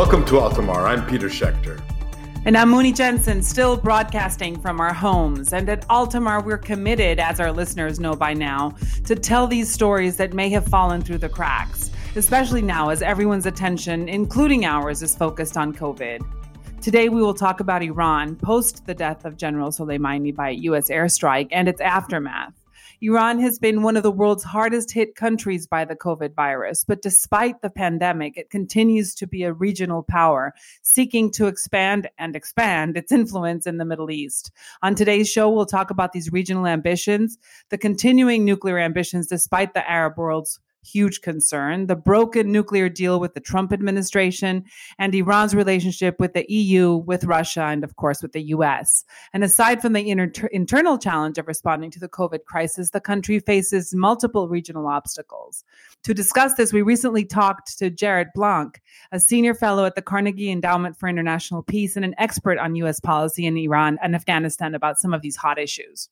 Welcome to Altamar. I'm Peter Schechter. And I'm Muni Jensen, still broadcasting from our homes. And at Altamar, we're committed, as our listeners know by now, to tell these stories that may have fallen through the cracks, especially now as everyone's attention, including ours, is focused on COVID. Today, we will talk about Iran post the death of General Soleimani by U.S. airstrike and its aftermath. Iran has been one of the world's hardest hit countries by the COVID virus, but despite the pandemic, it continues to be a regional power seeking to expand and expand its influence in the Middle East. On today's show, we'll talk about these regional ambitions, the continuing nuclear ambitions despite the Arab world's huge concern, the broken nuclear deal with the Trump administration, and Iran's relationship with the EU, with Russia, and of course with the US. And aside from the inter- internal challenge of responding to the COVID crisis, the country faces multiple regional obstacles. To discuss this, we recently talked to Jarrett Blanc, a senior fellow at the Carnegie Endowment for International Peace and an expert on US policy in Iran and Afghanistan about some of these hot issues.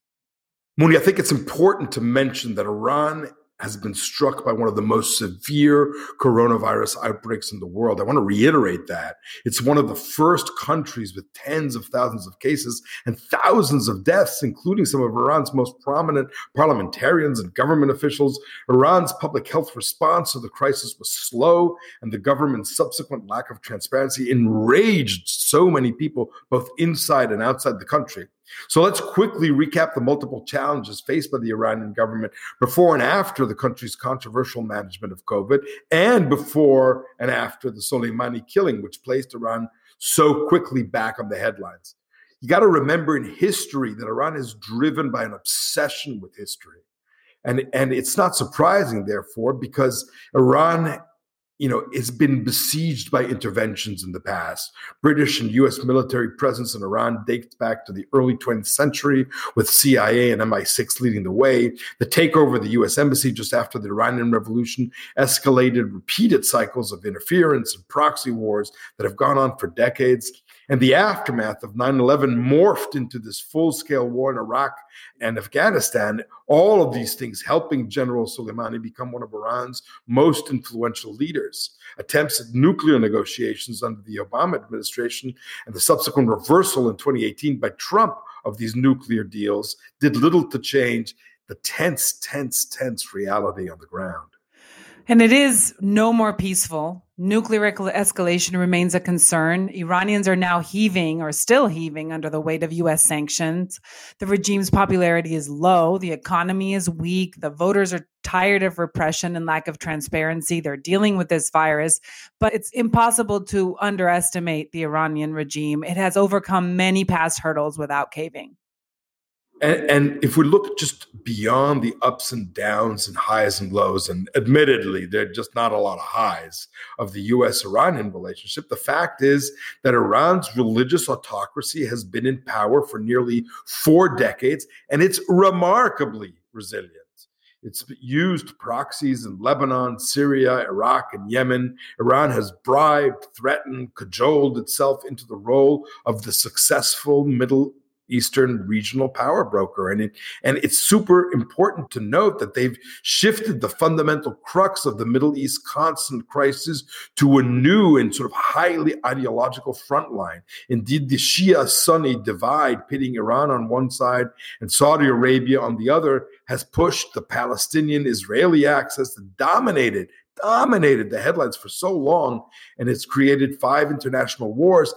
Muni, I think it's important to mention that Iran has been struck by one of the most severe coronavirus outbreaks in the world. I want to reiterate that. It's one of the first countries with tens of thousands of cases and thousands of deaths, including some of Iran's most prominent parliamentarians and government officials. Iran's public health response to the crisis was slow, and the government's subsequent lack of transparency enraged so many people, both inside and outside the country. So let's quickly recap the multiple challenges faced by the Iranian government before and after the country's controversial management of COVID, and before and after the Soleimani killing, which placed Iran so quickly back on the headlines. You got to remember in history that Iran is driven by an obsession with history. And, and it's not surprising, therefore, because Iran you know, it's been besieged by interventions in the past. British and US military presence in Iran dates back to the early 20th century, with CIA and MI6 leading the way. The takeover of the US embassy just after the Iranian Revolution escalated repeated cycles of interference and proxy wars that have gone on for decades. And the aftermath of 9 11 morphed into this full scale war in Iraq and Afghanistan. All of these things helping General Soleimani become one of Iran's most influential leaders. Attempts at nuclear negotiations under the Obama administration and the subsequent reversal in 2018 by Trump of these nuclear deals did little to change the tense, tense, tense reality on the ground. And it is no more peaceful. Nuclear escalation remains a concern. Iranians are now heaving or still heaving under the weight of US sanctions. The regime's popularity is low. The economy is weak. The voters are tired of repression and lack of transparency. They're dealing with this virus, but it's impossible to underestimate the Iranian regime. It has overcome many past hurdles without caving. And, and, if we look just beyond the ups and downs and highs and lows, and admittedly, there are just not a lot of highs of the US Iranian relationship, the fact is that Iran's religious autocracy has been in power for nearly four decades, and it's remarkably resilient. It's used proxies in Lebanon, Syria, Iraq, and Yemen. Iran has bribed, threatened, cajoled itself into the role of the successful Middle Eastern regional power broker. And, it, and it's super important to note that they've shifted the fundamental crux of the Middle East constant crisis to a new and sort of highly ideological front line. Indeed, the Shia Sunni divide pitting Iran on one side and Saudi Arabia on the other has pushed the Palestinian Israeli axis that dominated dominated the headlines for so long and it's created five international wars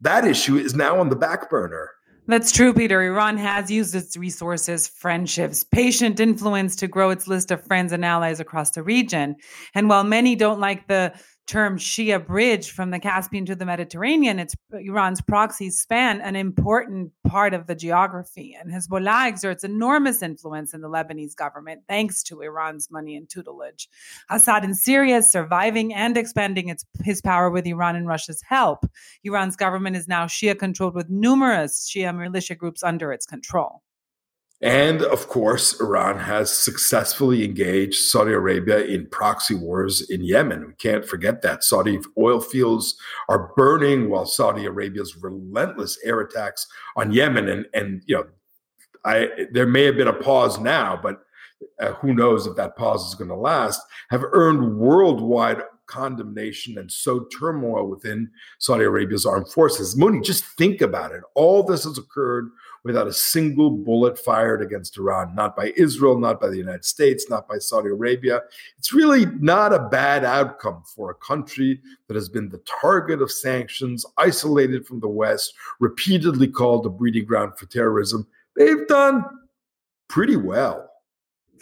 that issue is now on the back burner that's true, Peter. Iran has used its resources, friendships, patient influence to grow its list of friends and allies across the region. And while many don't like the term Shia bridge from the Caspian to the Mediterranean, it's Iran's proxies span an important part of the geography. And Hezbollah exerts enormous influence in the Lebanese government thanks to Iran's money and tutelage. Assad in Syria is surviving and expanding its, his power with Iran and Russia's help. Iran's government is now Shia controlled with numerous Shia militia groups under its control. And of course, Iran has successfully engaged Saudi Arabia in proxy wars in Yemen. We can't forget that. Saudi oil fields are burning while Saudi Arabia's relentless air attacks on Yemen. And, and you know, I, there may have been a pause now, but uh, who knows if that pause is going to last, have earned worldwide condemnation and sowed turmoil within Saudi Arabia's armed forces. Muni, just think about it. All this has occurred without a single bullet fired against Iran, not by Israel, not by the United States, not by Saudi Arabia. It's really not a bad outcome for a country that has been the target of sanctions, isolated from the West, repeatedly called a breeding ground for terrorism. They've done pretty well.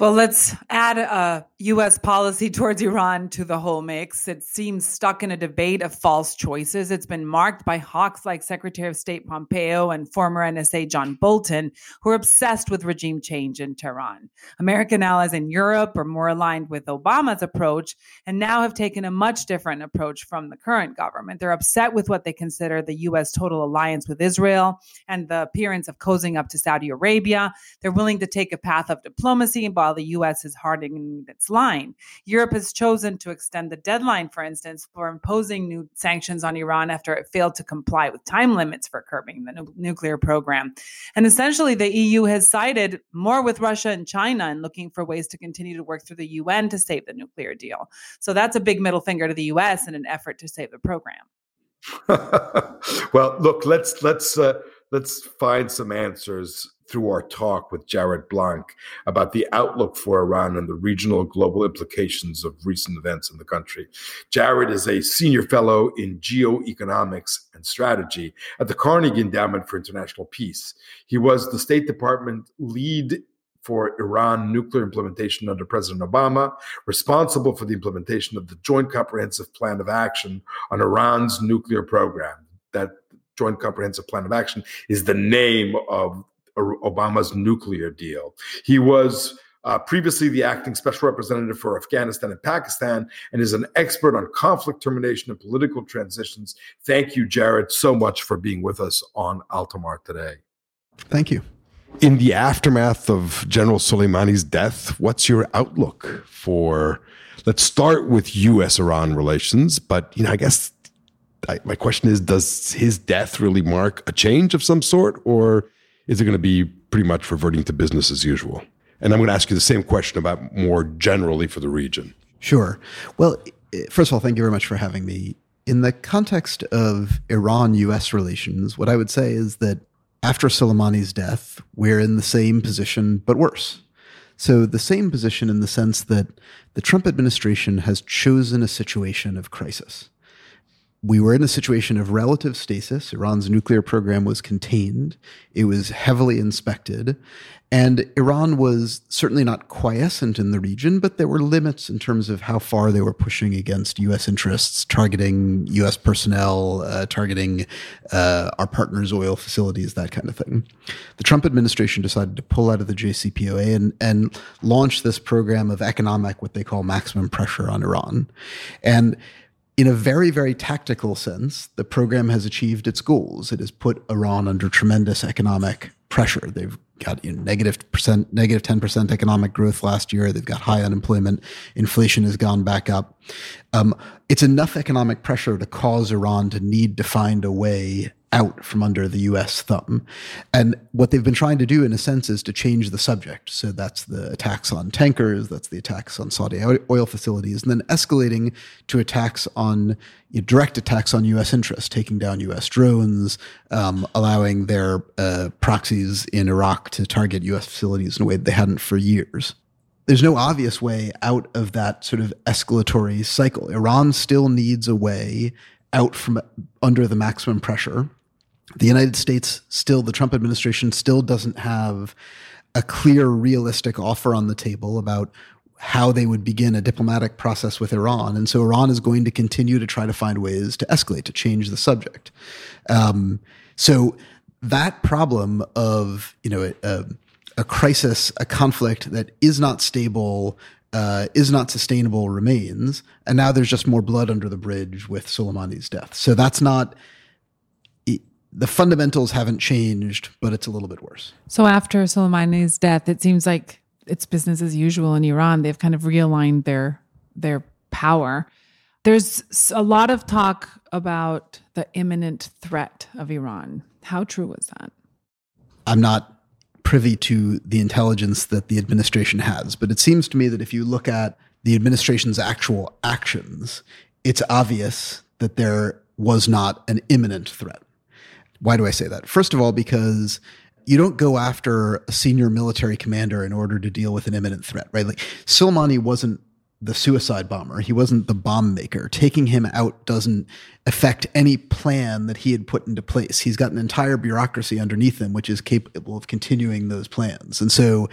Well, let's add a U.S. policy towards Iran to the whole mix. It seems stuck in a debate of false choices. It's been marked by hawks like Secretary of State Pompeo and former NSA John Bolton, who are obsessed with regime change in Tehran. American allies in Europe are more aligned with Obama's approach and now have taken a much different approach from the current government. They're upset with what they consider the U.S. total alliance with Israel and the appearance of cozying up to Saudi Arabia. They're willing to take a path of diplomacy while the U.S. is hardening its line. Europe has chosen to extend the deadline, for instance, for imposing new sanctions on Iran after it failed to comply with time limits for curbing the nu- nuclear program. And essentially, the EU has sided more with Russia and China and looking for ways to continue to work through the UN to save the nuclear deal. So that's a big middle finger to the U.S. in an effort to save the program. well, look, let's let's uh, let's find some answers through our talk with Jarrett Blanc about the outlook for Iran and the regional global implications of recent events in the country. Jarrett is a senior fellow in geoeconomics and strategy at the Carnegie Endowment for International Peace. He was the State Department lead for Iran nuclear implementation under President Obama, responsible for the implementation of the Joint Comprehensive Plan of Action on Iran's nuclear program. That Joint Comprehensive Plan of Action is the name of Obama's nuclear deal. He was uh, previously the acting special representative for Afghanistan and Pakistan and is an expert on conflict termination and political transitions. Thank you, Jarrett, so much for being with us on Altamar today. Thank you. In the aftermath of General Soleimani's death, what's your outlook for? Let's start with U.S. Iran relations, but you know, I guess I, my question is: Does his death really mark a change of some sort, or is it going to be pretty much reverting to business as usual? And I'm going to ask you the same question about more generally for the region. Sure. Well, first of all, thank you very much for having me. In the context of Iran US relations, what I would say is that after Soleimani's death, we're in the same position, but worse. So, the same position in the sense that the Trump administration has chosen a situation of crisis we were in a situation of relative stasis. Iran's nuclear program was contained, it was heavily inspected, and Iran was certainly not quiescent in the region, but there were limits in terms of how far they were pushing against U.S. interests, targeting U.S. personnel, uh, targeting uh, our partners' oil facilities, that kind of thing. The Trump administration decided to pull out of the JCPOA and, and launch this program of economic, what they call maximum pressure on Iran. And in a very, very tactical sense, the program has achieved its goals. It has put Iran under tremendous economic pressure. They've got you know, negative percent, negative ten percent economic growth last year. They've got high unemployment. Inflation has gone back up. Um, it's enough economic pressure to cause Iran to need to find a way out from under the US thumb. And what they've been trying to do, in a sense, is to change the subject. So that's the attacks on tankers, that's the attacks on Saudi oil facilities, and then escalating to attacks on you know, direct attacks on US interests, taking down US drones, um, allowing their uh, proxies in Iraq to target US facilities in a way that they hadn't for years there's no obvious way out of that sort of escalatory cycle. Iran still needs a way out from under the maximum pressure the United States still, the Trump administration still doesn't have a clear, realistic offer on the table about how they would begin a diplomatic process with Iran. And so Iran is going to continue to try to find ways to escalate, to change the subject. Um, so that problem of, you know, a, a, crisis, a conflict that is not stable, uh, is not sustainable remains. And now there's just more blood under the bridge with Soleimani's death. So that's not the fundamentals haven't changed, but it's a little bit worse. So after Soleimani's death, it seems like it's business as usual in Iran. They've kind of realigned their their power. There's a lot of talk about the imminent threat of Iran. How true was that? I'm not privy to the intelligence that the administration has, but it seems to me that if you look at the administration's actual actions, it's obvious that there was not an imminent threat. Why do I say that? First of all, because you don't go after a senior military commander in order to deal with an imminent threat, right? Like Soleimani wasn't the suicide bomber. He wasn't the bomb maker. Taking him out doesn't affect any plan that he had put into place. He's got an entire bureaucracy underneath him, which is capable of continuing those plans. And so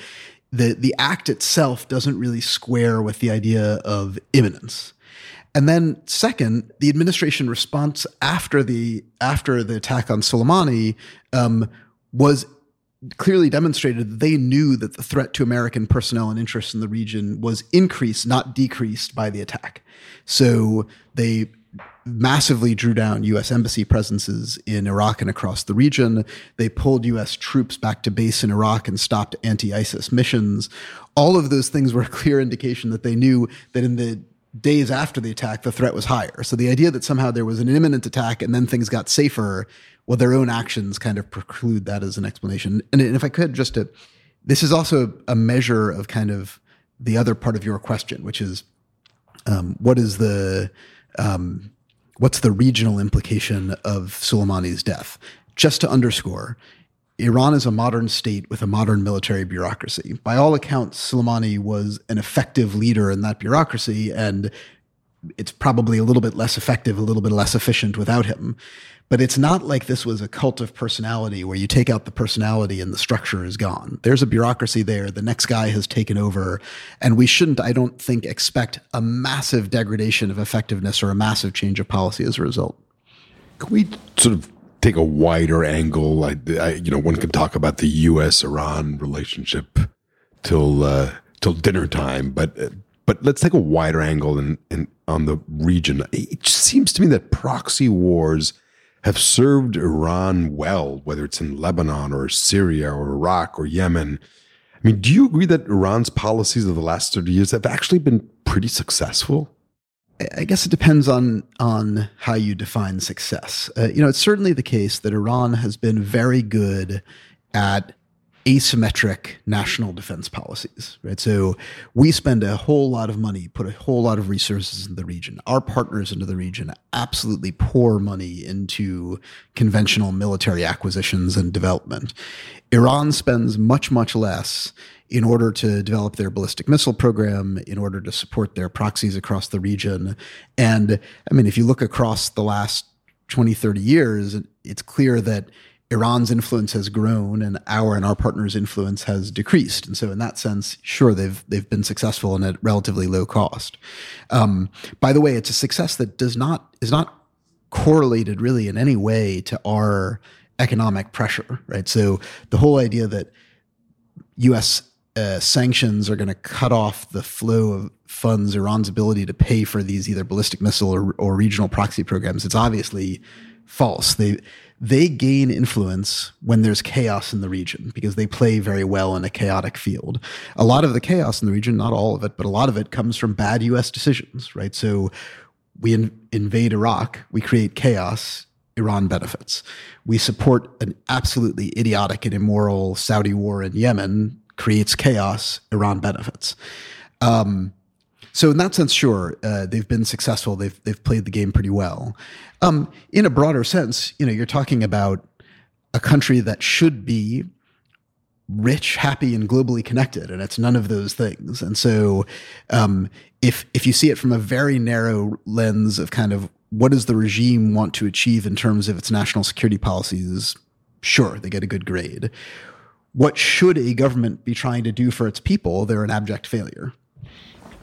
the, the act itself doesn't really square with the idea of imminence. And then second, the administration response after the after the attack on Soleimani um, was clearly demonstrated that they knew that the threat to American personnel and interests in the region was increased, not decreased by the attack. So they massively drew down U.S. embassy presences in Iraq and across the region. They pulled U.S. troops back to base in Iraq and stopped anti ISIS missions. All of those things were a clear indication that they knew that in the days after the attack, the threat was higher. So the idea that somehow there was an imminent attack and then things got safer well, their own actions kind of preclude that as an explanation. And if I could just to, this is also a measure of kind of the other part of your question, which is um, what is the um, what's the regional implication of Soleimani's death? Just to underscore, Iran is a modern state with a modern military bureaucracy. By all accounts, Soleimani was an effective leader in that bureaucracy, and it's probably a little bit less effective, a little bit less efficient without him. But it's not like this was a cult of personality where you take out the personality and the structure is gone. There's a bureaucracy there. The next guy has taken over. And we shouldn't, I don't think, expect a massive degradation of effectiveness or a massive change of policy as a result. Can we sort of take a wider angle? I, I, you know, one can talk about the U.S. Iran relationship till uh, till dinner time, but but let's take a wider angle and in on the region. It seems to me that proxy wars have served Iran well, whether it's in Lebanon or Syria or Iraq or Yemen. I mean, do you agree that Iran's policies of the last 30 years have actually been pretty successful? I guess it depends on on how you define success. Uh, you know, it's certainly the case that Iran has been very good at asymmetric national defense policies, right? So we spend a whole lot of money, put a whole lot of resources in the region. Our partners into the region absolutely pour money into conventional military acquisitions and development. Iran spends much, much less in order to develop their ballistic missile program, in order to support their proxies across the region. And I mean, if you look across the last 20, 30 years, it's clear that Iran's influence has grown and our and our partners' influence has decreased. And so, in that sense, sure, they've they've been successful and at relatively low cost. Um, by the way, it's a success that does not is not correlated really in any way to our economic pressure, right? So the whole idea that U.S. Uh, sanctions are going to cut off the flow of funds, Iran's ability to pay for these either ballistic missile or, or regional proxy programs, it's obviously false. They they gain influence when there's chaos in the region because they play very well in a chaotic field. A lot of the chaos in the region, not all of it, but a lot of it comes from bad US decisions, right? So we in, invade Iraq, we create chaos, Iran benefits. We support an absolutely idiotic and immoral Saudi war in Yemen, creates chaos, Iran benefits. Um, so in that sense, sure, uh, they've been successful. They've they've played the game pretty well. Um, in a broader sense, you know, you're talking about a country that should be rich, happy, and globally connected, and it's none of those things. And so, um, if if you see it from a very narrow lens of kind of what does the regime want to achieve in terms of its national security policies, sure, they get a good grade. What should a government be trying to do for its people? They're an abject failure.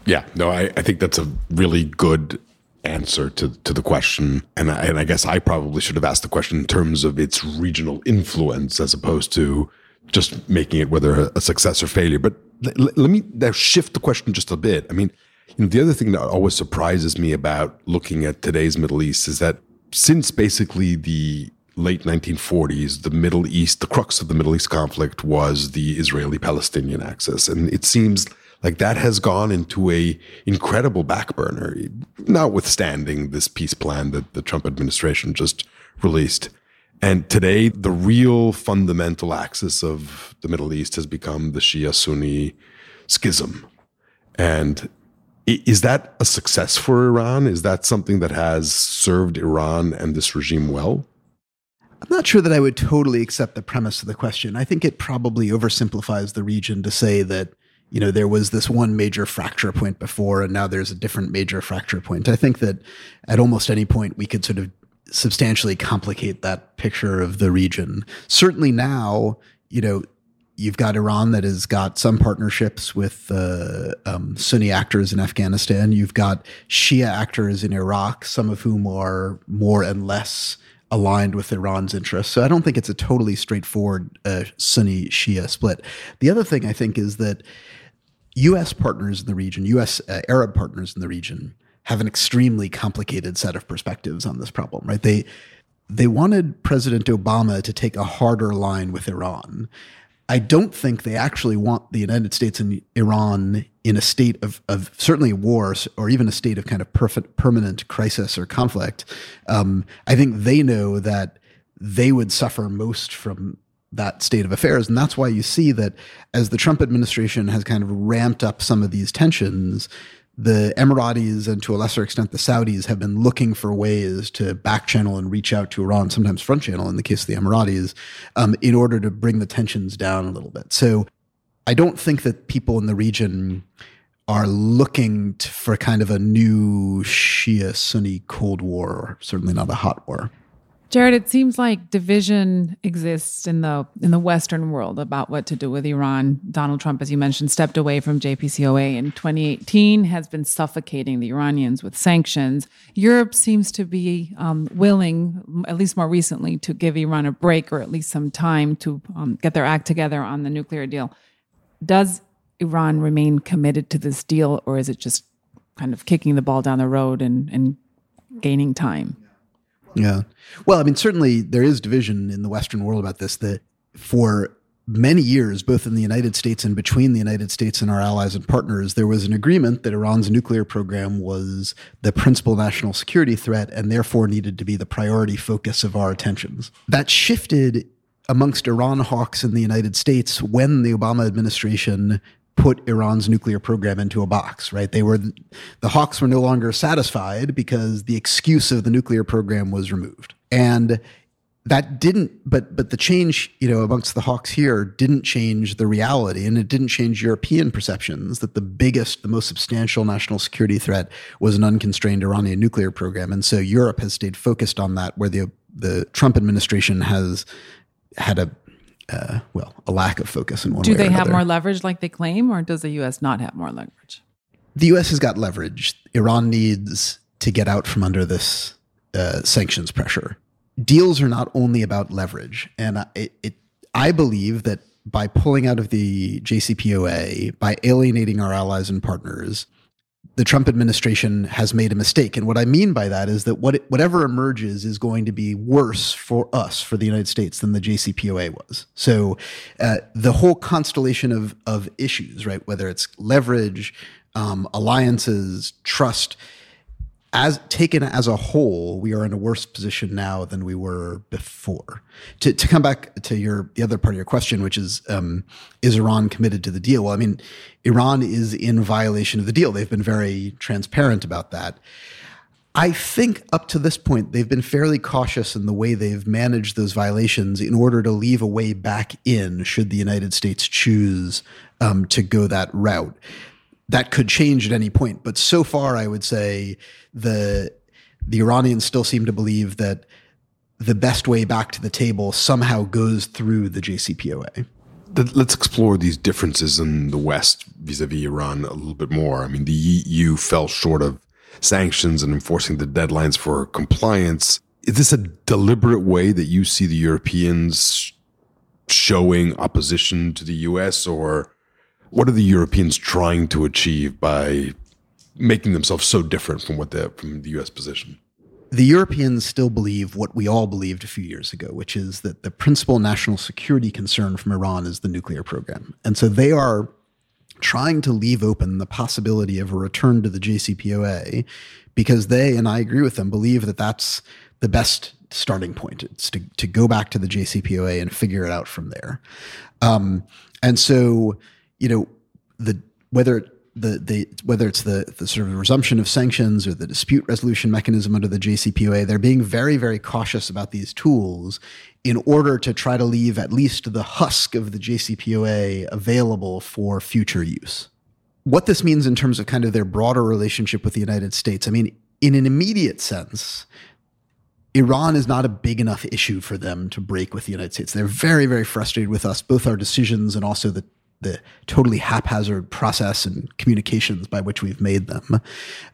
Yeah, no, I, I think that's a really good answer to, to the question. And I, and I guess I probably should have asked the question in terms of its regional influence as opposed to just making it whether a success or failure. But let, let me now shift the question just a bit. I mean, you know, the other thing that always surprises me about looking at today's Middle East is that since basically the late 1940s, the Middle East, the crux of the Middle East conflict was the Israeli Palestinian axis. And it seems like that has gone into a incredible back burner, notwithstanding this peace plan that the Trump administration just released. And today, the real fundamental axis of the Middle East has become the Shia Sunni schism. And Is that a success for Iran? Is that something that has served Iran and this regime well? I'm not sure that I would totally accept the premise of the question. I think it probably oversimplifies the region to say that you know there was this one major fracture point before and now there's a different major fracture point. I think that at almost any point we could sort of substantially complicate that picture of the region. Certainly now, you know, you've got Iran that has got some partnerships with uh, um, Sunni actors in Afghanistan. You've got Shia actors in Iraq, some of whom are more and less aligned with Iran's interests. So I don't think it's a totally straightforward uh, Sunni Shia split. The other thing I think is that U.S. partners in the region, U.S. Uh, Arab partners in the region, have an extremely complicated set of perspectives on this problem. Right? They they wanted President Obama to take a harder line with Iran. I don't think they actually want the United States and Iran in a state of, of certainly war or even a state of kind of perfect, permanent crisis or conflict. Um, I think they know that they would suffer most from that state of affairs. And that's why you see that as the Trump administration has kind of ramped up some of these tensions, the Emiratis and to a lesser extent the Saudis have been looking for ways to back channel and reach out to Iran, sometimes front channel in the case of the Emiratis, um, in order to bring the tensions down a little bit. So I don't think that people in the region are looking to, for kind of a new Shia Sunni Cold War, certainly not a hot war. Jarrett, it seems like division exists in the in the Western world about what to do with Iran. Donald Trump, as you mentioned, stepped away from JPCOA in 2018, has been suffocating the Iranians with sanctions. Europe seems to be um, willing, at least more recently, to give Iran a break or at least some time to um, get their act together on the nuclear deal. Does Iran remain committed to this deal, or is it just kind of kicking the ball down the road and, and gaining time? Yeah. Well, I mean, certainly there is division in the Western world about this that for many years, both in the United States and between the United States and our allies and partners, there was an agreement that Iran's nuclear program was the principal national security threat and therefore needed to be the priority focus of our attentions. That shifted amongst Iran hawks in the United States when the Obama administration put Iran's nuclear program into a box, right? They were the Hawks were no longer satisfied because the excuse of the nuclear program was removed. And that didn't but but the change, you know, amongst the Hawks here didn't change the reality and it didn't change European perceptions that the biggest, the most substantial national security threat was an unconstrained Iranian nuclear program. And so Europe has stayed focused on that where the the Trump administration has had a uh, well, a lack of focus in one Do they have more leverage like they claim, or does the U.S. not have more leverage? The U.S. has got leverage. Iran needs to get out from under this uh, sanctions pressure. Deals are not only about leverage, and it, it, I believe that by pulling out of the JCPOA, by alienating our allies and partners, the Trump administration has made a mistake. And what I mean by that is that what, whatever emerges is going to be worse for us, for the United States, than the JCPOA was. So uh, the whole constellation of, of issues, right, whether it's leverage, um, alliances, trust, as taken as a whole, we are in a worse position now than we were before. To, to come back to your the other part of your question, which is um, is Iran committed to the deal? Well, I mean, Iran is in violation of the deal. They've been very transparent about that. I think up to this point, they've been fairly cautious in the way they've managed those violations in order to leave a way back in should the United States choose um, to go that route that could change at any point. But so far, I would say the the Iranians still seem to believe that the best way back to the table somehow goes through the JCPOA. Let's explore these differences in the West vis-a-vis Iran a little bit more. I mean, the EU fell short of sanctions and enforcing the deadlines for compliance. Is this a deliberate way that you see the Europeans showing opposition to the US or what are the Europeans trying to achieve by making themselves so different from what they from the U.S. position? The Europeans still believe what we all believed a few years ago, which is that the principal national security concern from Iran is the nuclear program, and so they are trying to leave open the possibility of a return to the JCPOA because they, and I agree with them, believe that that's the best starting point. It's to, to go back to the JCPOA and figure it out from there. Um, and so you know, the whether the, the whether it's the, the sort of resumption of sanctions or the dispute resolution mechanism under the JCPOA, they're being very, very cautious about these tools in order to try to leave at least the husk of the JCPOA available for future use. What this means in terms of kind of their broader relationship with the United States, I mean, in an immediate sense, Iran is not a big enough issue for them to break with the United States. They're very, very frustrated with us, both our decisions and also the the totally haphazard process and communications by which we've made them.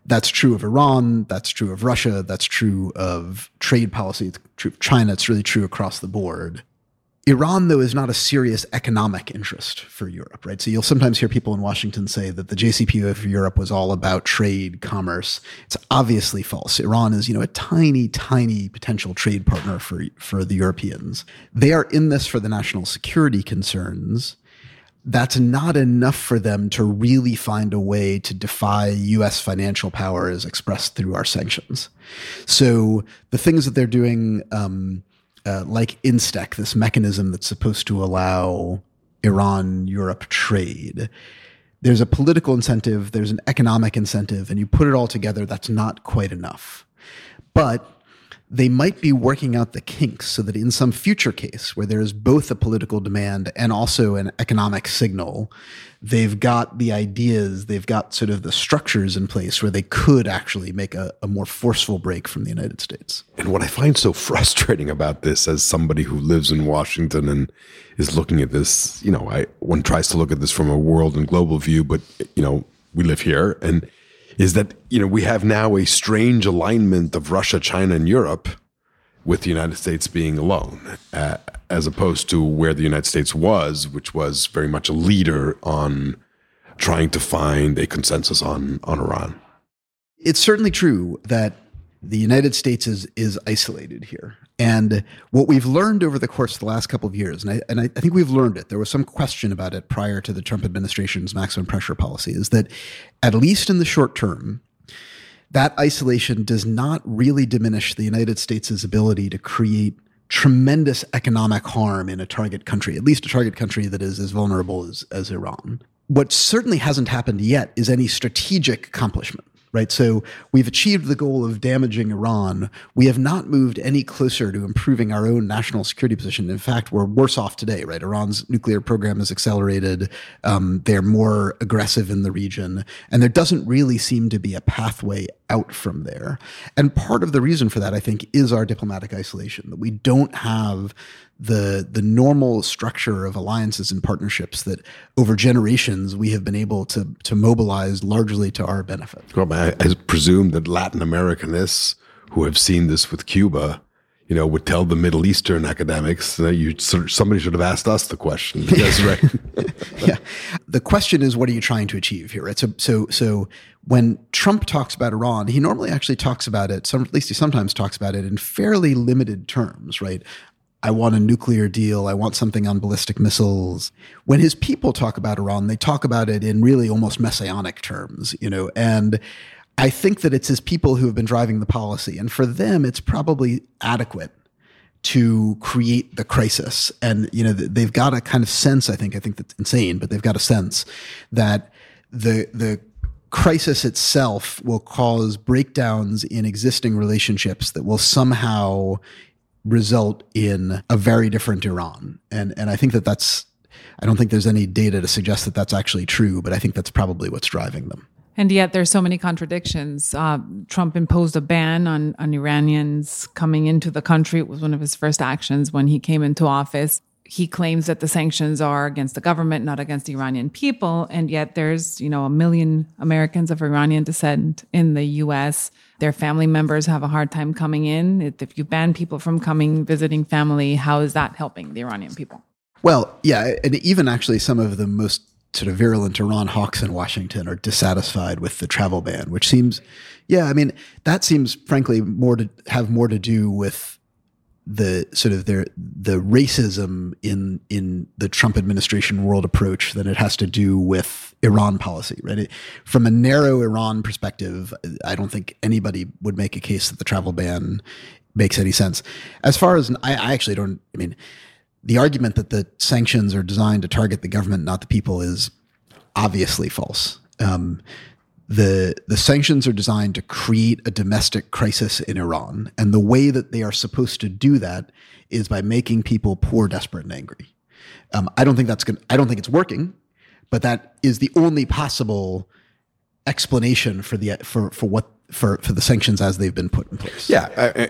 That's true of Iran. That's true of Russia. That's true of trade policy. It's true of China. It's really true across the board. Iran, though, is not a serious economic interest for Europe, right? So you'll sometimes hear people in Washington say that the JCPOA for Europe was all about trade, commerce. It's obviously false. Iran is, you know, a tiny, tiny potential trade partner for, for the Europeans. They are in this for the national security concerns that's not enough for them to really find a way to defy US financial power as expressed through our sanctions. So the things that they're doing, um, uh, like INSTEX, this mechanism that's supposed to allow Iran Europe trade, there's a political incentive, there's an economic incentive, and you put it all together, that's not quite enough. But they might be working out the kinks so that in some future case where there is both a political demand and also an economic signal, they've got the ideas, they've got sort of the structures in place where they could actually make a, a more forceful break from the United States. And what I find so frustrating about this as somebody who lives in Washington and is looking at this, you know, I one tries to look at this from a world and global view, but you know, we live here and is that you know we have now a strange alignment of Russia, China, and Europe, with the United States being alone, uh, as opposed to where the United States was, which was very much a leader on trying to find a consensus on on Iran. It's certainly true that the United States is is isolated here. And what we've learned over the course of the last couple of years, and I, and I, think we've learned it, there was some question about it prior to the Trump administration's maximum pressure policy, is that at least in the short term, that isolation does not really diminish the United States' ability to create tremendous economic harm in a target country, at least a target country that is as vulnerable as, as Iran. What certainly hasn't happened yet is any strategic accomplishment right? So we've achieved the goal of damaging Iran. We have not moved any closer to improving our own national security position. In fact, we're worse off today, right? Iran's nuclear program has accelerated. Um, they're more aggressive in the region. And there doesn't really seem to be a pathway out from there. And part of the reason for that, I think, is our diplomatic isolation, that we don't have the the normal structure of alliances and partnerships that over generations we have been able to to mobilize largely to our benefit. Well, I, I presume that Latin Americanists who have seen this with Cuba, you know, would tell the Middle Eastern academics that you somebody should have asked us the question. Yes, right. yeah. The question is, what are you trying to achieve here? Right. So, so, so when Trump talks about Iran, he normally actually talks about it. Some, at least he sometimes talks about it in fairly limited terms. Right. I want a nuclear deal. I want something on ballistic missiles. When his people talk about Iran, they talk about it in really almost messianic terms, you know, and I think that it's his people who have been driving the policy. And for them, it's probably adequate to create the crisis. And, you know, they've got a kind of sense, I think, I think that's insane, but they've got a sense that the, the, crisis itself will cause breakdowns in existing relationships that will somehow result in a very different Iran. And and I think that that's I don't think there's any data to suggest that that's actually true, but I think that's probably what's driving them. And yet, there's so many contradictions. Uh, Trump imposed a ban on, on Iranians coming into the country. It was one of his first actions when he came into office. He claims that the sanctions are against the government, not against the Iranian people. And yet, there's you know a million Americans of Iranian descent in the U.S their family members have a hard time coming in. If you ban people from coming, visiting family, how is that helping the Iranian people? Well, yeah, and even actually some of the most sort of virulent Iran hawks in Washington are dissatisfied with the travel ban, which seems, yeah, I mean, that seems frankly more to have more to do with the sort of their the racism in in the Trump administration world approach than it has to do with Iran policy, right? It, from a narrow Iran perspective, I don't think anybody would make a case that the travel ban makes any sense. As far as I, I actually don't. I mean, the argument that the sanctions are designed to target the government, not the people, is obviously false. Um, the the sanctions are designed to create a domestic crisis in Iran, and the way that they are supposed to do that is by making people poor, desperate, and angry. Um, I don't think that's going. I don't think it's working, but that is the only possible explanation for the for for what for for the sanctions as they've been put in place. Yeah,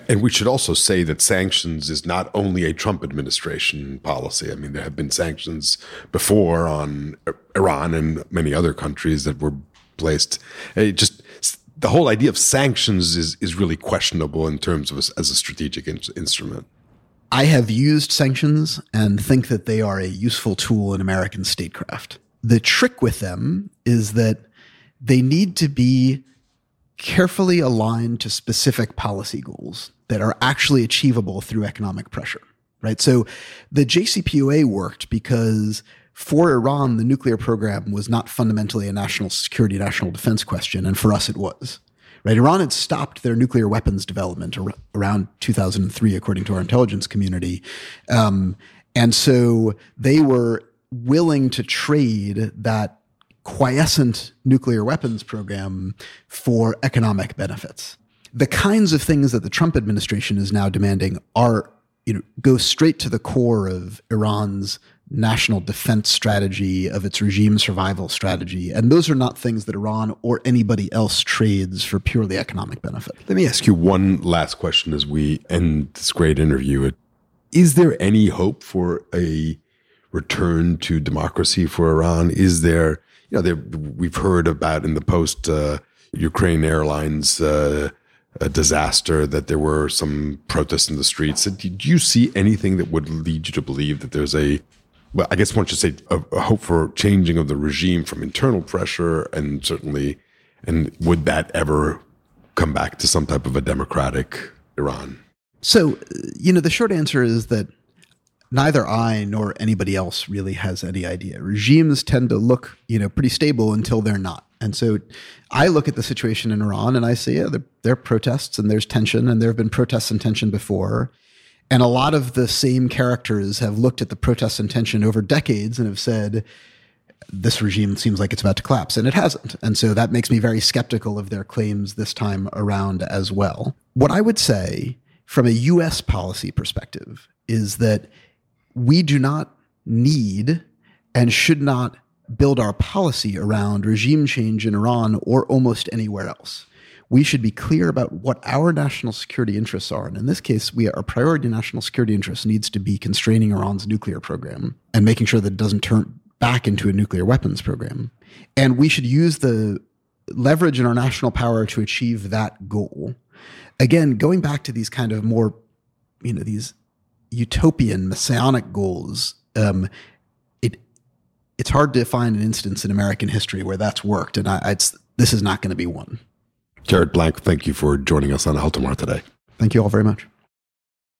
and we should also say that sanctions is not only a Trump administration policy. I mean, there have been sanctions before on Iran and many other countries that were placed. It just the whole idea of sanctions is is really questionable in terms of a, as a strategic in, instrument. I have used sanctions and think that they are a useful tool in American statecraft. The trick with them is that they need to be carefully aligned to specific policy goals that are actually achievable through economic pressure, right? So the JCPOA worked because for Iran, the nuclear program was not fundamentally a national security, national defense question. And for us, it was. Right? Iran had stopped their nuclear weapons development ar- around 2003, according to our intelligence community. Um, and so they were willing to trade that quiescent nuclear weapons program for economic benefits. The kinds of things that the Trump administration is now demanding are, you know, go straight to the core of Iran's national defense strategy, of its regime survival strategy. And those are not things that Iran or anybody else trades for purely economic benefit. Let me ask you one last question as we end this great interview. Is there any hope for a return to democracy for Iran? Is there, you know, we've heard about in the post uh, Ukraine Airlines uh, disaster that there were some protests in the streets. Did you see anything that would lead you to believe that there's a well, I guess one should say a, a, hope for changing of the regime from internal pressure, and certainly, and would that ever come back to some type of a democratic Iran? So, you know, the short answer is that neither I nor anybody else really has any idea. Regimes tend to look, you know, pretty stable until they're not. And so I look at the situation in Iran and I say, yeah, there, there are protests and there's tension, and there have been protests and tension before. And a lot of the same characters have looked at the protests and tension over decades and have said, this regime seems like it's about to collapse, and it hasn't. And so that makes me very skeptical of their claims this time around as well. What I would say from a US policy perspective is that we do not need and should not build our policy around regime change in Iran or almost anywhere else we should be clear about what our national security interests are. And in this case, we our priority national security interest needs to be constraining Iran's nuclear program and making sure that it doesn't turn back into a nuclear weapons program. And we should use the leverage in our national power to achieve that goal. Again, going back to these kind of more, you know, these utopian messianic goals, um, it it's hard to find an instance in American history where that's worked, and I, this is not going to be one. Jarrett Blanc, thank you for joining us on Altamar today. Thank you all very much.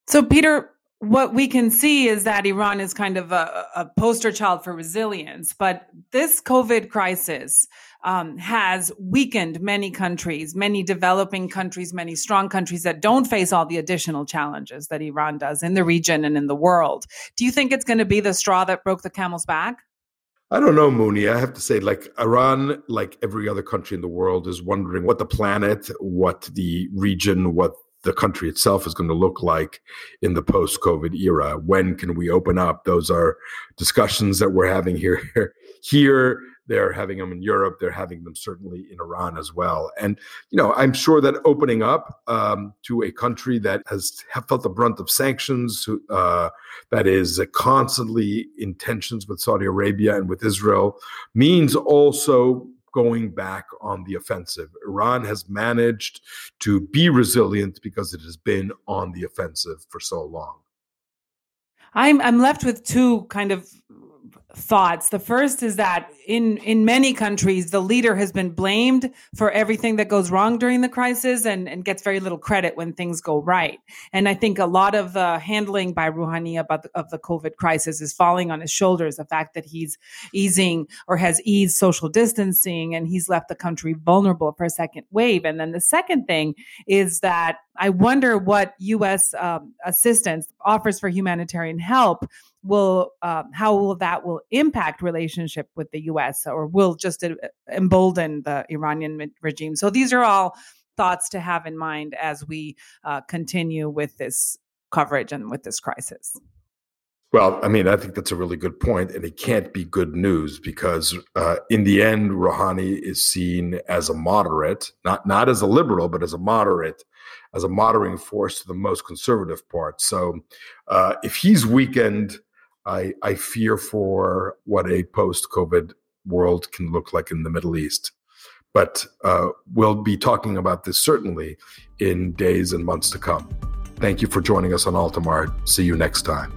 So, Peter, what we can see is that Iran is kind of a, a poster child for resilience, but this COVID crisis um, has weakened many countries, many developing countries, many strong countries that don't face all the additional challenges that Iran does in the region and in the world. Do you think it's going to be the straw that broke the camel's back? I don't know, Muni. I have to say, like Iran, like every other country in the world, is wondering what the planet, what the region, what the country itself is going to look like in the post-COVID era. When can we open up? Those are discussions that we're having here. Here, they're having them in Europe. They're having them certainly in Iran as well. And, you know, I'm sure that opening up um, to a country that has felt the brunt of sanctions, uh, that is constantly in tensions with Saudi Arabia and with Israel, means also going back on the offensive. Iran has managed to be resilient because it has been on the offensive for so long. I'm I'm left with two kind of thoughts. The first is that in in many countries, the leader has been blamed for everything that goes wrong during the crisis and, and gets very little credit when things go right. And I think a lot of the handling by Rouhani about the, of the COVID crisis is falling on his shoulders. The fact that he's easing or has eased social distancing and he's left the country vulnerable for a second wave. And then the second thing is that I wonder what U.S. Um, assistance offers for humanitarian help will uh, how will that will impact relationship with the U.S. or will just uh, embolden the Iranian regime. So these are all thoughts to have in mind as we uh, continue with this coverage and with this crisis. Well, I mean, I think that's a really good point, and it can't be good news because, uh, in the end, Rouhani is seen as a moderate, not not as a liberal, but as a moderate, as a moderating force to the most conservative part. So, uh, if he's weakened, I I fear for what a post-COVID world can look like in the Middle East. But uh, we'll be talking about this certainly in days and months to come. Thank you for joining us on Altamar. See you next time.